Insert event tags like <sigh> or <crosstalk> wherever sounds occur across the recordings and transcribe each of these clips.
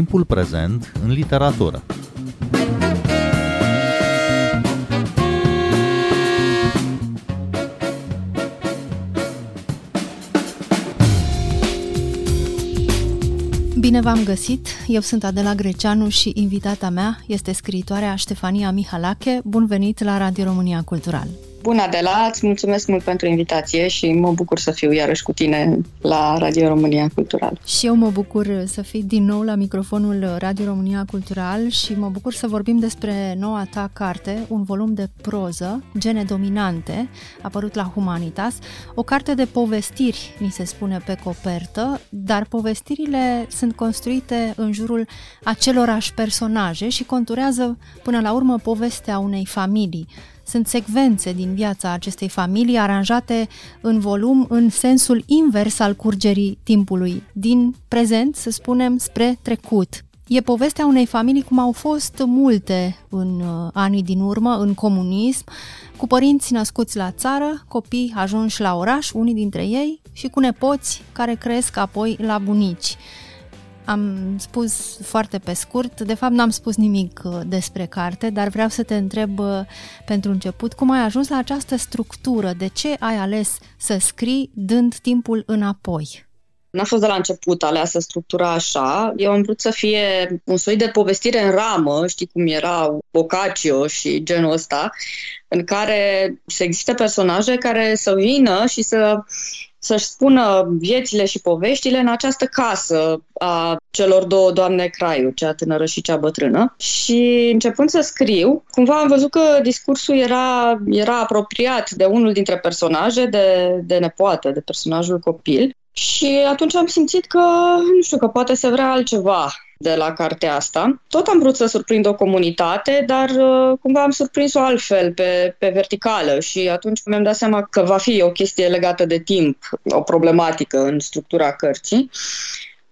timpul prezent în literatură. Bine v-am găsit! Eu sunt Adela Greceanu și invitata mea este scriitoarea Ștefania Mihalache. Bun venit la Radio România Cultural! Bună, Adela, îți mulțumesc mult pentru invitație și mă bucur să fiu iarăși cu tine la Radio România Cultural. Și eu mă bucur să fii din nou la microfonul Radio România Cultural și mă bucur să vorbim despre noua ta carte, un volum de proză, Gene Dominante, apărut la Humanitas, o carte de povestiri, ni se spune pe copertă, dar povestirile sunt construite în jurul acelorași personaje și conturează până la urmă povestea unei familii sunt secvențe din viața acestei familii aranjate în volum în sensul invers al curgerii timpului, din prezent, să spunem, spre trecut. E povestea unei familii cum au fost multe în uh, anii din urmă, în comunism, cu părinți născuți la țară, copii ajunși la oraș, unii dintre ei, și cu nepoți care cresc apoi la bunici. Am spus foarte pe scurt, de fapt n-am spus nimic uh, despre carte, dar vreau să te întreb uh, pentru început cum ai ajuns la această structură, de ce ai ales să scrii dând timpul înapoi? N-a fost de la început aleasă structura așa. Eu am vrut să fie un soi de povestire în ramă, știi cum era Boccaccio și genul ăsta, în care să existe personaje care să vină și să să-și spună viețile și poveștile în această casă a celor două doamne Craiu, cea tânără și cea bătrână. Și începând să scriu, cumva am văzut că discursul era, era apropiat de unul dintre personaje, de, de nepoată, de personajul copil. Și atunci am simțit că, nu știu, că poate se vrea altceva de la cartea asta. Tot am vrut să surprind o comunitate, dar uh, cumva am surprins-o altfel, pe, pe verticală și atunci mi-am dat seama că va fi o chestie legată de timp, o problematică în structura cărții.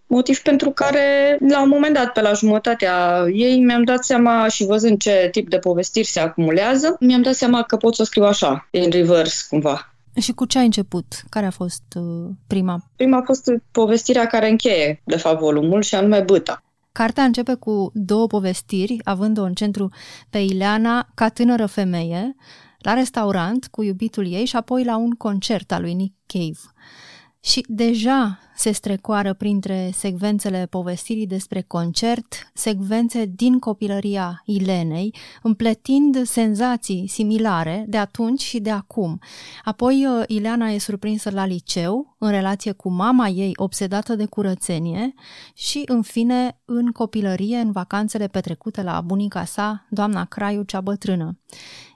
Motiv pentru care, la un moment dat, pe la jumătatea ei, mi-am dat seama și văzând ce tip de povestiri se acumulează, mi-am dat seama că pot să o scriu așa, în reverse, cumva. Și cu ce ai început? Care a fost uh, prima? Prima a fost povestirea care încheie, de fapt, volumul, și anume Băta. Cartea începe cu două povestiri, având-o în centru pe Ileana ca tânără femeie, la restaurant cu iubitul ei și apoi la un concert al lui Nick Cave. Și deja se strecoară printre secvențele povestirii despre concert, secvențe din copilăria Ilenei, împletind senzații similare de atunci și de acum. Apoi uh, Ileana e surprinsă la liceu, în relație cu mama ei obsedată de curățenie și, în fine, în copilărie, în vacanțele petrecute la bunica sa, doamna Craiu cea bătrână.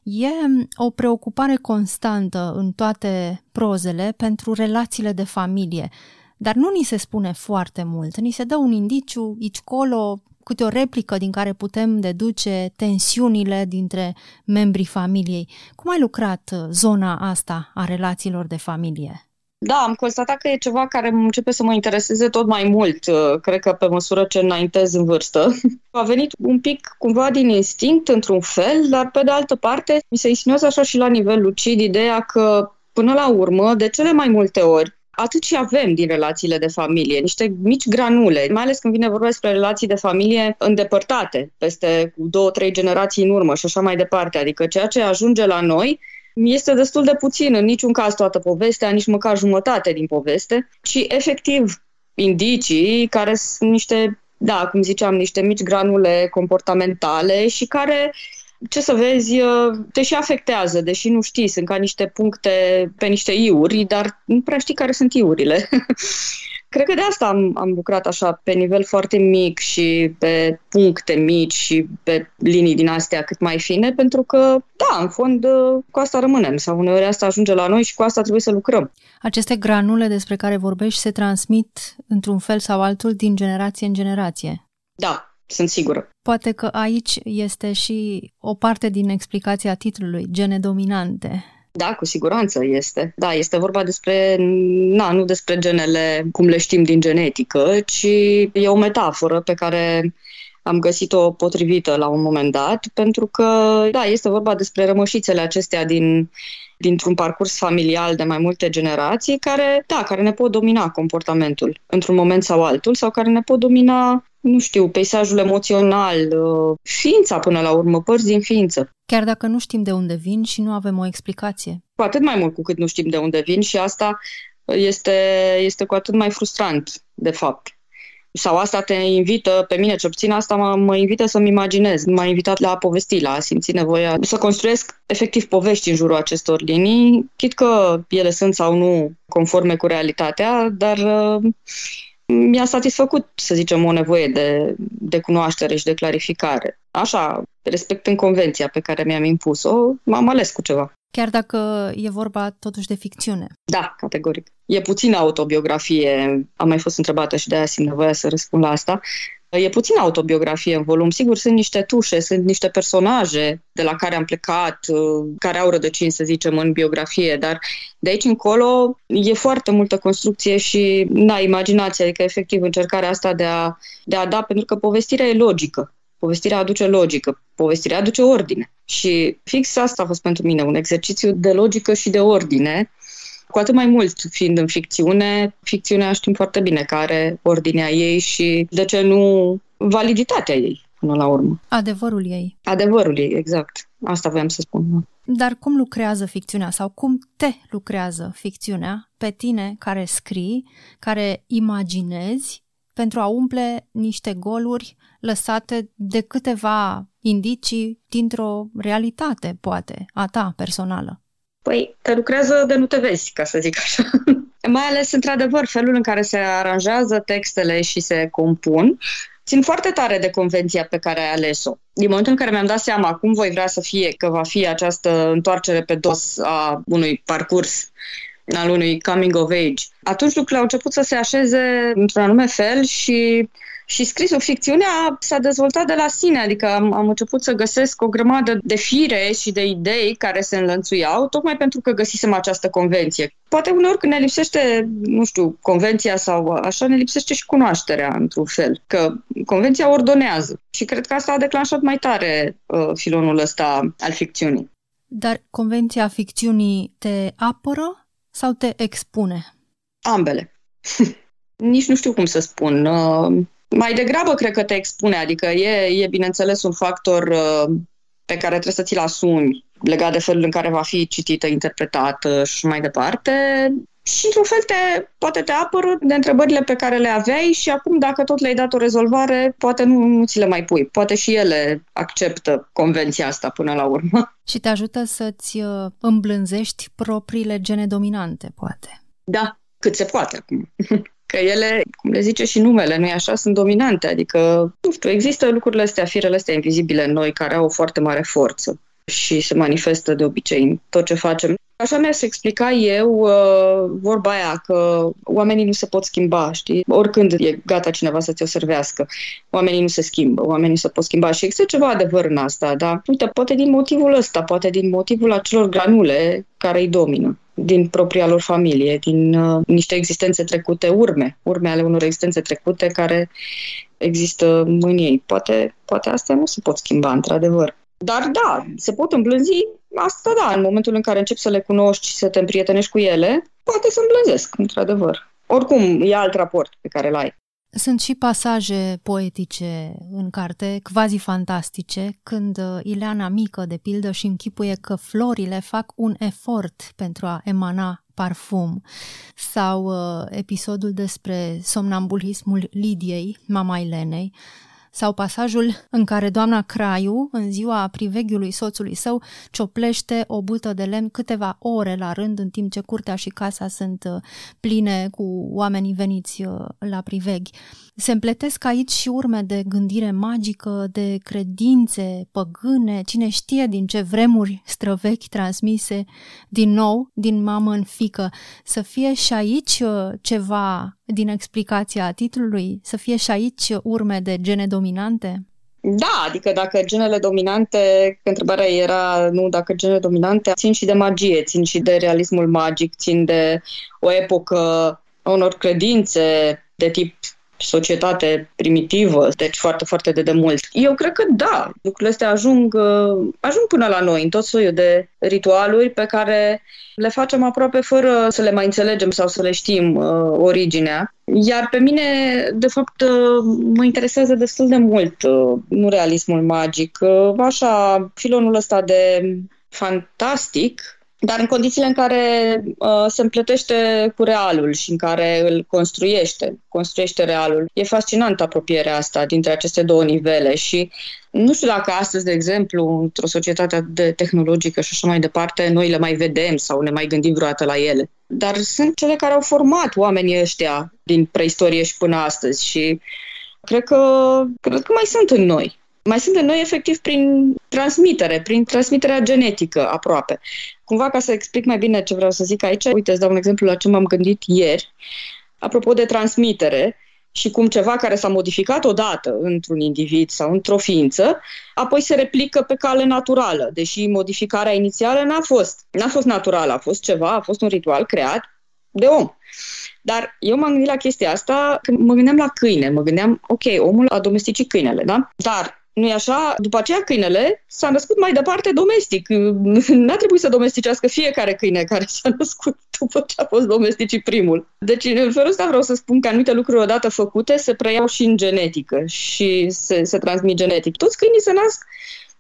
E o preocupare constantă în toate prozele pentru relațiile de familie, dar nu ni se spune foarte mult. Ni se dă un indiciu, aici colo, câte o replică din care putem deduce tensiunile dintre membrii familiei. Cum ai lucrat uh, zona asta a relațiilor de familie? Da, am constatat că e ceva care începe să mă intereseze tot mai mult, uh, cred că pe măsură ce înaintez în vârstă. <laughs> A venit un pic cumva din instinct, într-un fel, dar pe de altă parte mi se insinuează așa și la nivel lucid ideea că, până la urmă, de cele mai multe ori, atât și avem din relațiile de familie, niște mici granule, mai ales când vine vorba despre relații de familie îndepărtate, peste două, trei generații în urmă și așa mai departe. Adică ceea ce ajunge la noi este destul de puțin, în niciun caz toată povestea, nici măcar jumătate din poveste, ci efectiv indicii care sunt niște, da, cum ziceam, niște mici granule comportamentale și care ce să vezi, te și afectează, deși nu știi, sunt ca niște puncte pe niște iuri, dar nu prea știi care sunt iurile. <laughs> Cred că de asta am, am lucrat așa pe nivel foarte mic și pe puncte mici și pe linii din astea cât mai fine, pentru că, da, în fond, cu asta rămânem sau uneori asta ajunge la noi și cu asta trebuie să lucrăm. Aceste granule despre care vorbești se transmit într-un fel sau altul din generație în generație. Da, sunt sigură. Poate că aici este și o parte din explicația titlului, gene dominante. Da, cu siguranță este. Da, este vorba despre, na, nu despre genele cum le știm din genetică, ci e o metaforă pe care am găsit-o potrivită la un moment dat, pentru că, da, este vorba despre rămășițele acestea din dintr-un parcurs familial de mai multe generații care, da, care ne pot domina comportamentul într-un moment sau altul sau care ne pot domina nu știu, peisajul emoțional, uh, ființa până la urmă, părți din ființă. Chiar dacă nu știm de unde vin și nu avem o explicație. Cu atât mai mult cu cât nu știm de unde vin și asta este, este cu atât mai frustrant, de fapt. Sau asta te invită, pe mine ce puțin asta mă, mă invită să-mi imaginez. M-a invitat la a povesti, la a simți nevoia să construiesc efectiv povești în jurul acestor linii, chit că ele sunt sau nu conforme cu realitatea, dar uh, mi-a satisfăcut, să zicem, o nevoie de, de cunoaștere și de clarificare. Așa, respectând convenția pe care mi-am impus-o, m-am ales cu ceva. Chiar dacă e vorba totuși de ficțiune. Da, categoric. E puțin autobiografie, am mai fost întrebată și de aia simt nevoia să răspund la asta. E puțin autobiografie în volum. Sigur, sunt niște tușe, sunt niște personaje de la care am plecat, care au rădăcini, să zicem, în biografie, dar de aici încolo e foarte multă construcție și, na, imaginație, adică efectiv încercarea asta de a, de a da, pentru că povestirea e logică. Povestirea aduce logică, povestirea aduce ordine. Și fix asta a fost pentru mine, un exercițiu de logică și de ordine, cu atât mai mult fiind în ficțiune, ficțiunea știm foarte bine care are ordinea ei și, de ce nu, validitatea ei până la urmă. Adevărul ei. Adevărul ei, exact. Asta voiam să spun. Dar cum lucrează ficțiunea sau cum te lucrează ficțiunea pe tine care scrii, care imaginezi pentru a umple niște goluri lăsate de câteva indicii dintr-o realitate, poate, a ta personală? Păi, te lucrează de nu te vezi, ca să zic așa. <laughs> Mai ales, într-adevăr, felul în care se aranjează textele și se compun, țin foarte tare de convenția pe care ai ales-o. Din momentul în care mi-am dat seama cum voi vrea să fie, că va fi această întoarcere pe dos a unui parcurs al unui coming of age, atunci lucrurile au început să se așeze într-un anume fel și și scrisul, ficțiunea s-a dezvoltat de la sine, adică am, am început să găsesc o grămadă de fire și de idei care se înlănțuiau, tocmai pentru că găsisem această convenție. Poate uneori când ne lipsește, nu știu, convenția sau așa, ne lipsește și cunoașterea, într-un fel, că convenția ordonează. Și cred că asta a declanșat mai tare uh, filonul ăsta al ficțiunii. Dar convenția ficțiunii te apără sau te expune? Ambele. <laughs> Nici nu știu cum să spun. Uh, mai degrabă cred că te expune, adică e, e bineînțeles un factor uh, pe care trebuie să ți-l asumi legat de felul în care va fi citită, interpretată și mai departe. Și într-un fel te, poate te apără de întrebările pe care le aveai și acum dacă tot le-ai dat o rezolvare, poate nu, nu ți le mai pui. Poate și ele acceptă convenția asta până la urmă. <laughs> Și te ajută să-ți uh, îmblânzești propriile gene dominante, poate. Da, cât se poate acum. <laughs> că ele, cum le zice și numele, nu așa, sunt dominante, adică, nu știu, există lucrurile astea, firele astea invizibile în noi, care au o foarte mare forță și se manifestă de obicei în tot ce facem. Așa mi-aș să explica eu uh, vorba aia că oamenii nu se pot schimba, știi? Oricând e gata cineva să ți-o servească. Oamenii nu se schimbă, oamenii se pot schimba și există ceva adevăr în asta, dar uite, poate din motivul ăsta, poate din motivul acelor granule care îi domină din propria lor familie, din uh, niște existențe trecute, urme, urme ale unor existențe trecute care există în ei. Poate, poate astea nu se pot schimba, într-adevăr. Dar da, se pot îmblânzi, asta da, în momentul în care începi să le cunoști și să te împrietenești cu ele, poate să îmblânzesc, într-adevăr. Oricum, e alt raport pe care îl ai. Sunt și pasaje poetice în carte, quasi fantastice, când uh, Ileana mică, de pildă, și închipuie că florile fac un efort pentru a emana parfum, sau uh, episodul despre somnambulismul Lidiei, mama Elenei, sau pasajul în care doamna Craiu, în ziua priveghiului soțului său, cioplește o bută de lemn câteva ore la rând, în timp ce curtea și casa sunt uh, pline cu oamenii veniți uh, la priveghi. Se împletesc aici și urme de gândire magică, de credințe păgâne, cine știe din ce vremuri străvechi transmise din nou, din mamă în fică. Să fie și aici uh, ceva din explicația titlului, să fie și aici urme de gene dominante? Da, adică dacă genele dominante, întrebarea era nu dacă genele dominante țin și de magie, țin și de realismul magic, țin de o epocă, unor credințe de tip societate primitivă, deci foarte, foarte de demult. Eu cred că da, lucrurile astea ajung, uh, ajung până la noi în tot soiul de ritualuri pe care le facem aproape fără să le mai înțelegem sau să le știm uh, originea. Iar pe mine, de fapt, uh, mă interesează destul de mult uh, nu realismul magic, uh, așa, filonul ăsta de fantastic, dar în condițiile în care uh, se împletește cu realul și în care îl construiește, construiește realul. E fascinantă apropierea asta dintre aceste două nivele și nu știu dacă astăzi, de exemplu, într-o societate de tehnologică și așa mai departe, noi le mai vedem sau ne mai gândim vreodată la ele. Dar sunt cele care au format oamenii ăștia din preistorie și până astăzi și cred că, cred că mai sunt în noi mai sunt în noi efectiv prin transmitere, prin transmiterea genetică aproape. Cumva ca să explic mai bine ce vreau să zic aici, uite, îți dau un exemplu la ce m-am gândit ieri, apropo de transmitere și cum ceva care s-a modificat odată într-un individ sau într-o ființă, apoi se replică pe cale naturală, deși modificarea inițială n-a fost, n-a fost naturală, a fost ceva, a fost un ritual creat de om. Dar eu m-am gândit la chestia asta când mă gândeam la câine. Mă gândeam, ok, omul a domesticit câinele, da? Dar nu e așa? După aceea câinele s-a născut mai departe domestic. <laughs> N-a trebuit să domesticească fiecare câine care s-a născut după ce a fost domesticit primul. Deci, în felul ăsta vreau să spun că anumite lucruri odată făcute se preiau și în genetică și se, se transmit genetic. Toți câinii se nasc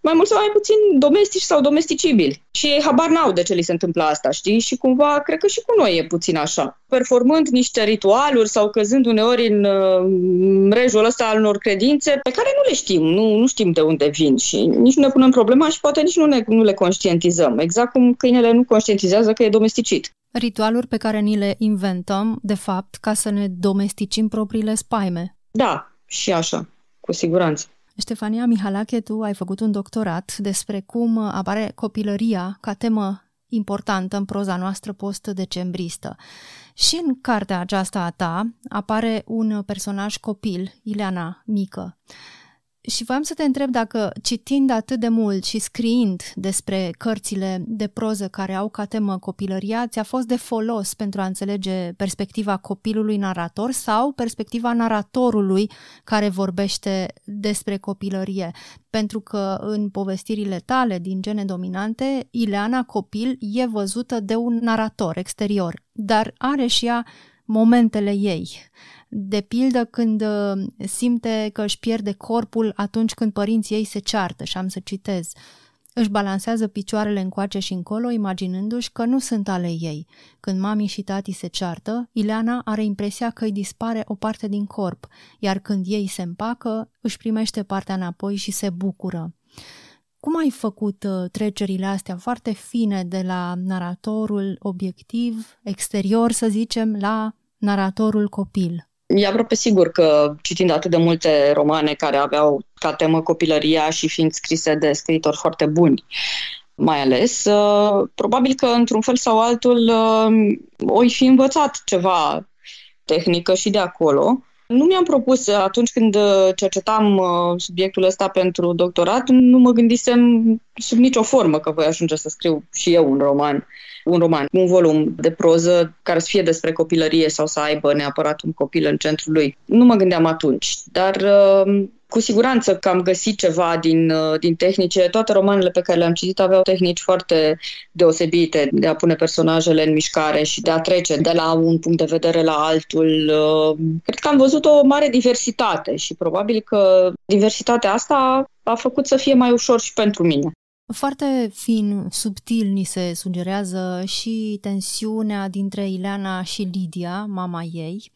mai mult sau mai puțin domestici sau domesticibili. Și ei habar n-au de ce li se întâmplă asta, știi? Și cumva, cred că și cu noi e puțin așa. Performând niște ritualuri sau căzând uneori în uh, rejul ăsta al unor credințe pe care nu le știm, nu, nu știm de unde vin și nici nu ne punem problema și poate nici nu, ne, nu le conștientizăm. Exact cum câinele nu conștientizează că e domesticit. Ritualuri pe care ni le inventăm, de fapt, ca să ne domesticim propriile spaime. Da, și așa, cu siguranță. Ștefania Mihalache, tu ai făcut un doctorat despre cum apare copilăria ca temă importantă în proza noastră post-decembristă. Și în cartea aceasta a ta apare un personaj copil, Ileana Mică. Și voiam să te întreb dacă, citind atât de mult și scriind despre cărțile de proză care au ca temă copilăria, ți-a fost de folos pentru a înțelege perspectiva copilului narator sau perspectiva naratorului care vorbește despre copilărie. Pentru că în povestirile tale din gene dominante, Ileana copil e văzută de un narator exterior, dar are și ea momentele ei de pildă când uh, simte că își pierde corpul atunci când părinții ei se ceartă, și am să citez, își balansează picioarele încoace și încolo, imaginându-și că nu sunt ale ei. Când mami și tati se ceartă, Ileana are impresia că îi dispare o parte din corp, iar când ei se împacă, își primește partea înapoi și se bucură. Cum ai făcut uh, trecerile astea foarte fine de la naratorul obiectiv, exterior, să zicem, la naratorul copil? E aproape sigur că citind atât de multe romane care aveau ca temă copilăria și fiind scrise de scriitori foarte buni, mai ales, uh, probabil că într-un fel sau altul uh, oi fi învățat ceva tehnică și de acolo. Nu mi-am propus atunci când cercetam uh, subiectul ăsta pentru doctorat, nu mă gândisem sub nicio formă că voi ajunge să scriu și eu un roman un roman, un volum de proză care să fie despre copilărie sau să aibă neapărat un copil în centrul lui. Nu mă gândeam atunci, dar uh, cu siguranță că am găsit ceva din, uh, din tehnice. Toate romanele pe care le-am citit aveau tehnici foarte deosebite de a pune personajele în mișcare și de a trece de la un punct de vedere la altul. Uh, cred că am văzut o mare diversitate și probabil că diversitatea asta a făcut să fie mai ușor și pentru mine. Foarte fin, subtil ni se sugerează și tensiunea dintre Ileana și Lidia, mama ei.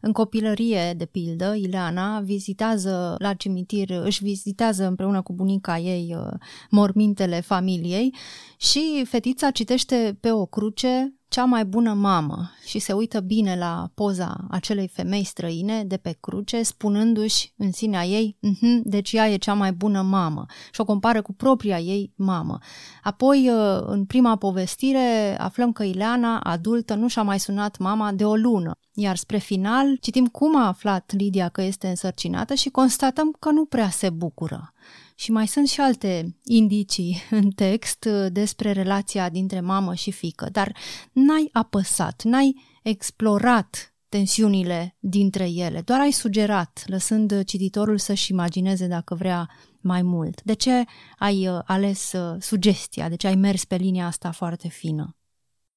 În copilărie, de pildă, Ileana vizitează la cimitir, își vizitează împreună cu bunica ei uh, mormintele familiei și fetița citește pe o cruce cea mai bună mamă și se uită bine la poza acelei femei străine de pe cruce, spunându-și în sinea ei, mm-hmm, deci ea e cea mai bună mamă și o compară cu propria ei mamă. Apoi, uh, în prima povestire, aflăm că Ileana, adultă, nu și-a mai sunat mama de o lună, iar spre final citim cum a aflat Lidia că este însărcinată și constatăm că nu prea se bucură. Și mai sunt și alte indicii <laughs> în text uh, despre relația dintre mamă și fică, dar n-ai apăsat, n-ai explorat tensiunile dintre ele. Doar ai sugerat, lăsând cititorul să-și imagineze dacă vrea mai mult. De ce ai uh, ales uh, sugestia? De ce ai mers pe linia asta foarte fină?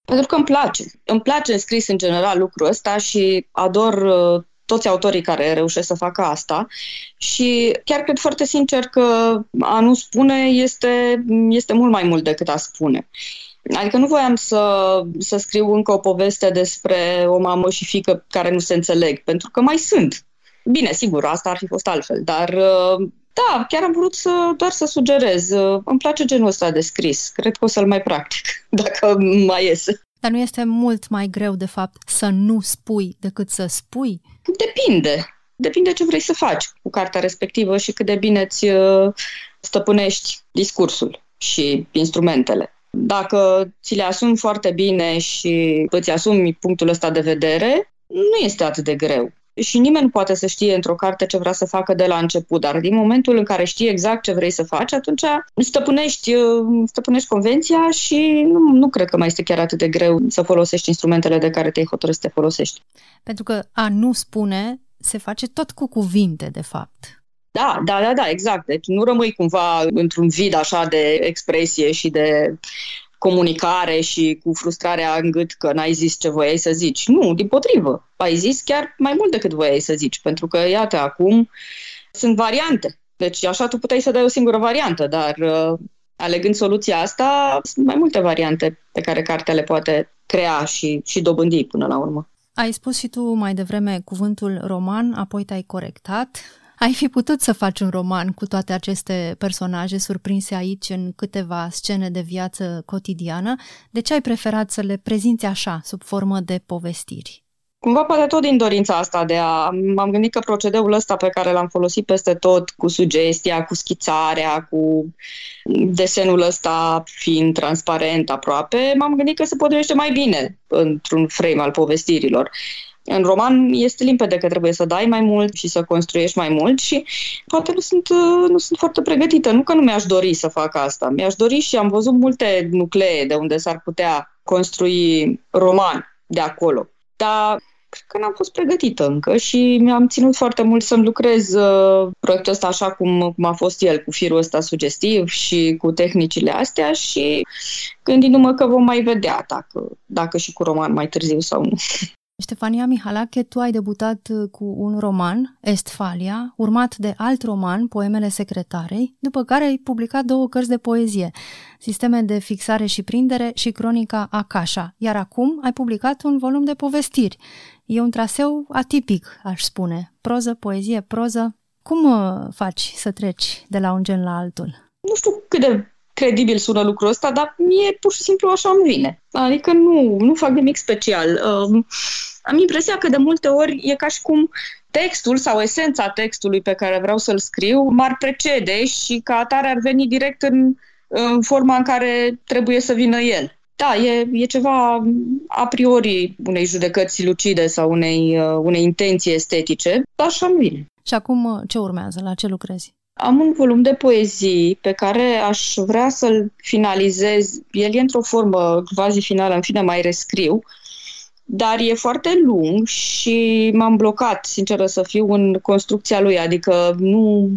Pentru că îmi place. Îmi place în scris în general lucrul ăsta și ador uh, toți autorii care reușesc să facă asta și chiar cred foarte sincer că a nu spune este, este mult mai mult decât a spune. Adică nu voiam să, să scriu încă o poveste despre o mamă și fică care nu se înțeleg, pentru că mai sunt. Bine, sigur, asta ar fi fost altfel, dar uh, da, chiar am vrut să, doar să sugerez. Uh, îmi place genul ăsta de scris. Cred că o să-l mai practic, <laughs> dacă mai iese. Dar nu este mult mai greu, de fapt, să nu spui decât să spui? Depinde. Depinde ce vrei să faci cu cartea respectivă și cât de bine îți uh, stăpânești discursul și instrumentele. Dacă ți le asumi foarte bine și îți asumi punctul ăsta de vedere, nu este atât de greu. Și nimeni nu poate să știe într-o carte ce vrea să facă de la început, dar din momentul în care știi exact ce vrei să faci, atunci stăpânești, stăpânești convenția și nu, nu cred că mai este chiar atât de greu să folosești instrumentele de care te-ai hotărât să te folosești. Pentru că a nu spune se face tot cu cuvinte, de fapt. Da, da, da, da, exact. Deci nu rămâi cumva într-un vid așa de expresie și de comunicare și cu frustrarea în gât că n-ai zis ce voiai să zici. Nu, din potrivă. Ai zis chiar mai mult decât voiai să zici, pentru că, iată, acum sunt variante. Deci așa tu puteai să dai o singură variantă, dar uh, alegând soluția asta, sunt mai multe variante pe care cartea le poate crea și, și dobândi până la urmă. Ai spus și tu mai devreme cuvântul roman, apoi te-ai corectat. Ai fi putut să faci un roman cu toate aceste personaje surprinse aici în câteva scene de viață cotidiană. De ce ai preferat să le prezinți așa, sub formă de povestiri? Cumva poate tot din dorința asta de a... M-am gândit că procedeul ăsta pe care l-am folosit peste tot, cu sugestia, cu schițarea, cu desenul ăsta fiind transparent aproape, m-am gândit că se potrivește mai bine într-un frame al povestirilor. În roman este limpede că trebuie să dai mai mult și să construiești mai mult și poate nu sunt, nu sunt foarte pregătită. Nu că nu mi-aș dori să fac asta. Mi-aș dori și am văzut multe nuclee de unde s-ar putea construi roman de acolo. Dar cred că n-am fost pregătită încă și mi-am ținut foarte mult să-mi lucrez uh, proiectul ăsta așa cum, cum a fost el, cu firul ăsta sugestiv și cu tehnicile astea și gândindu-mă că vom mai vedea dacă, dacă și cu roman mai târziu sau nu. <laughs> Ștefania Mihalache, tu ai debutat uh, cu un roman, Estfalia, urmat de alt roman, Poemele secretarei, după care ai publicat două cărți de poezie, Sisteme de fixare și prindere și Cronica Akasha, iar acum ai publicat un volum de povestiri. E un traseu atipic, aș spune. Proză, poezie, proză. Cum uh, faci să treci de la un gen la altul? Nu știu cât de credibil sună lucrul ăsta, dar mie pur și simplu așa îmi vine. Adică nu, nu fac nimic special. Uh, am impresia că de multe ori e ca și cum textul sau esența textului pe care vreau să-l scriu m-ar precede și ca atare ar veni direct în, în forma în care trebuie să vină el. Da, e, e ceva a priori unei judecăți lucide sau unei, uh, unei intenții estetice, dar așa îmi vine. Și acum uh, ce urmează? La ce lucrezi? Am un volum de poezii pe care aș vrea să-l finalizez. El e într-o formă quasi finală, în fine mai rescriu, dar e foarte lung și m-am blocat, sinceră să fiu, în construcția lui, adică nu,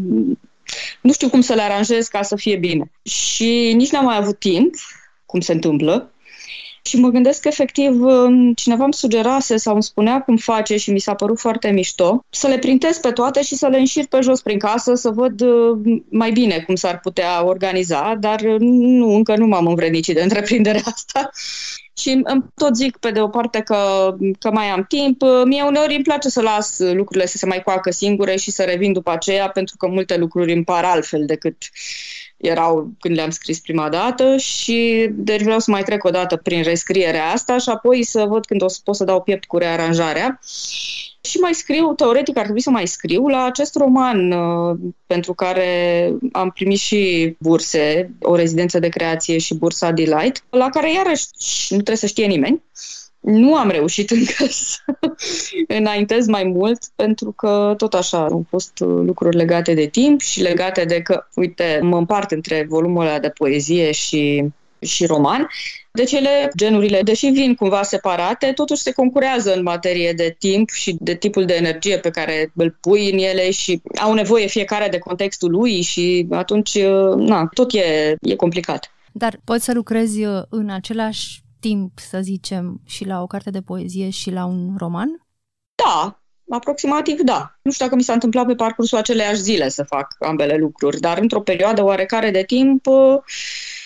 nu știu cum să le aranjez ca să fie bine. Și nici n-am mai avut timp, cum se întâmplă, și mă gândesc că, efectiv, cineva îmi sugerase sau îmi spunea cum face și mi s-a părut foarte mișto, să le printez pe toate și să le înșir pe jos prin casă, să văd uh, mai bine cum s-ar putea organiza, dar uh, nu, încă nu m-am învrednicit de întreprinderea <laughs> asta. Și îmi tot zic pe de o parte că, că mai am timp. Mie uneori îmi place să las lucrurile să se mai coacă singure și să revin după aceea, pentru că multe lucruri îmi par altfel decât erau când le-am scris prima dată și deci vreau să mai trec o dată prin rescrierea asta și apoi să văd când o să pot să dau piept cu rearanjarea. Și mai scriu, teoretic ar trebui să mai scriu la acest roman uh, pentru care am primit și burse, o rezidență de creație și bursa Delight, la care iarăși nu trebuie să știe nimeni. Nu am reușit încă <laughs> să înaintez mai mult pentru că tot așa au fost lucruri legate de timp și legate de că, uite, mă împart între volumul ăla de poezie și și roman. Deci ele, genurile, deși vin cumva separate, totuși se concurează în materie de timp și de tipul de energie pe care îl pui în ele și au nevoie fiecare de contextul lui și atunci, na, tot e, e complicat. Dar poți să lucrezi în același timp, să zicem, și la o carte de poezie și la un roman? Da, aproximativ da. Nu știu dacă mi s-a întâmplat pe parcursul aceleiași zile să fac ambele lucruri, dar într-o perioadă oarecare de timp,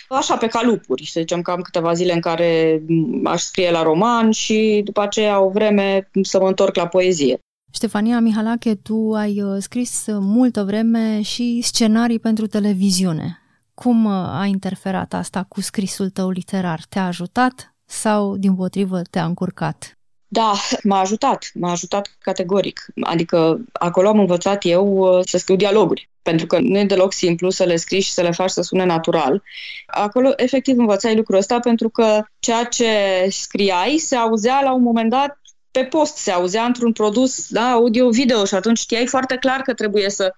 așa pe calupuri. Să zicem că am câteva zile în care aș scrie la roman și după aceea o vreme să mă întorc la poezie. Ștefania Mihalache, tu ai uh, scris multă vreme și scenarii pentru televiziune. Cum uh, a interferat asta cu scrisul tău literar? Te-a ajutat sau, din potrivă, te-a încurcat? Da, m-a ajutat, m-a ajutat categoric. Adică acolo am învățat eu uh, să scriu dialoguri, pentru că nu e deloc simplu să le scrii și să le faci să sune natural. Acolo efectiv învățai lucrul ăsta pentru că ceea ce scriai se auzea la un moment dat pe post, se auzea într-un produs da, audio-video și atunci știai foarte clar că trebuie să,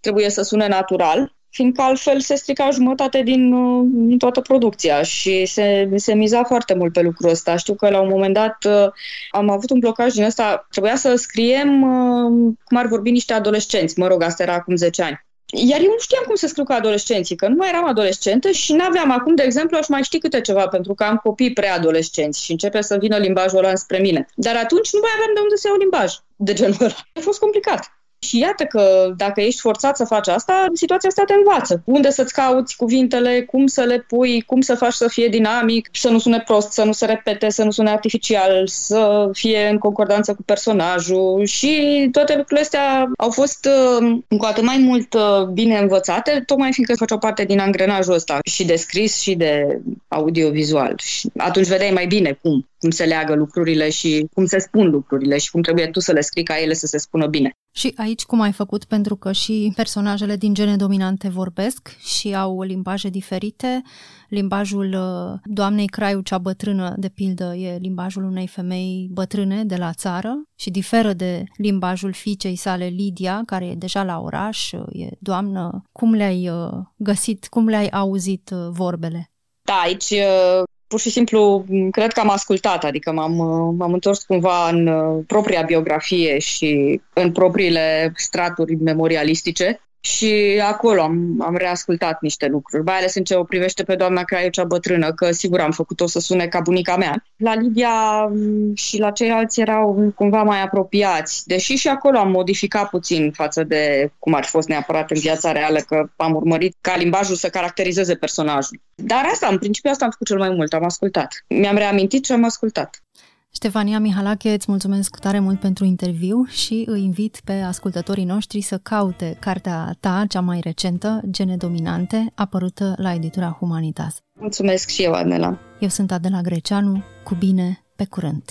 trebuie să sune natural fiindcă altfel se strica jumătate din, uh, din toată producția și se, se miza foarte mult pe lucrul ăsta. Știu că la un moment dat uh, am avut un blocaj din ăsta, trebuia să scriem uh, cum ar vorbi niște adolescenți, mă rog, asta era acum 10 ani. Iar eu nu știam cum să scriu ca adolescenții, că nu mai eram adolescentă și nu aveam acum, de exemplu, aș mai ști câte ceva, pentru că am copii preadolescenți și începe să vină limbajul ăla spre mine. Dar atunci nu mai aveam de unde să iau limbaj de genul ăla. A fost complicat. Și iată că dacă ești forțat să faci asta, situația asta te învață. Unde să-ți cauți cuvintele, cum să le pui, cum să faci să fie dinamic, să nu sune prost, să nu se repete, să nu sune artificial, să fie în concordanță cu personajul și toate lucrurile astea au fost uh, cu atât mai mult uh, bine învățate, tocmai fiindcă făceau parte din angrenajul ăsta și de scris și de audiovizual. Și atunci vedeai mai bine cum, cum se leagă lucrurile și cum se spun lucrurile și cum trebuie tu să le scrii ca ele să se spună bine. Și aici cum ai făcut? Pentru că și personajele din gene dominante vorbesc și au limbaje diferite. Limbajul uh, doamnei Craiu cea bătrână, de pildă, e limbajul unei femei bătrâne de la țară și diferă de limbajul fiicei sale Lidia, care e deja la oraș, e doamnă. Cum le-ai uh, găsit, cum le-ai auzit uh, vorbele? Da, aici pur și simplu cred că am ascultat, adică m-am, m-am întors cumva în uh, propria biografie și în propriile straturi memorialistice și acolo am, am reascultat niște lucruri, mai ales în ce o privește pe doamna Craiu cea bătrână, că sigur am făcut-o să sune ca bunica mea. La Lidia mm, și la ceilalți erau cumva mai apropiați, deși și acolo am modificat puțin față de cum ar fi fost neapărat în viața reală, că am urmărit ca limbajul să caracterizeze personajul. Dar asta, în principiu, asta am făcut cel mai mult, am ascultat. Mi-am reamintit și am ascultat. Ștefania Mihalache, îți mulțumesc tare mult pentru interviu și îi invit pe ascultătorii noștri să caute cartea ta, cea mai recentă, Gene Dominante, apărută la editura Humanitas. Mulțumesc și eu, Anela. Eu sunt Adela Greceanu, cu bine, pe curând!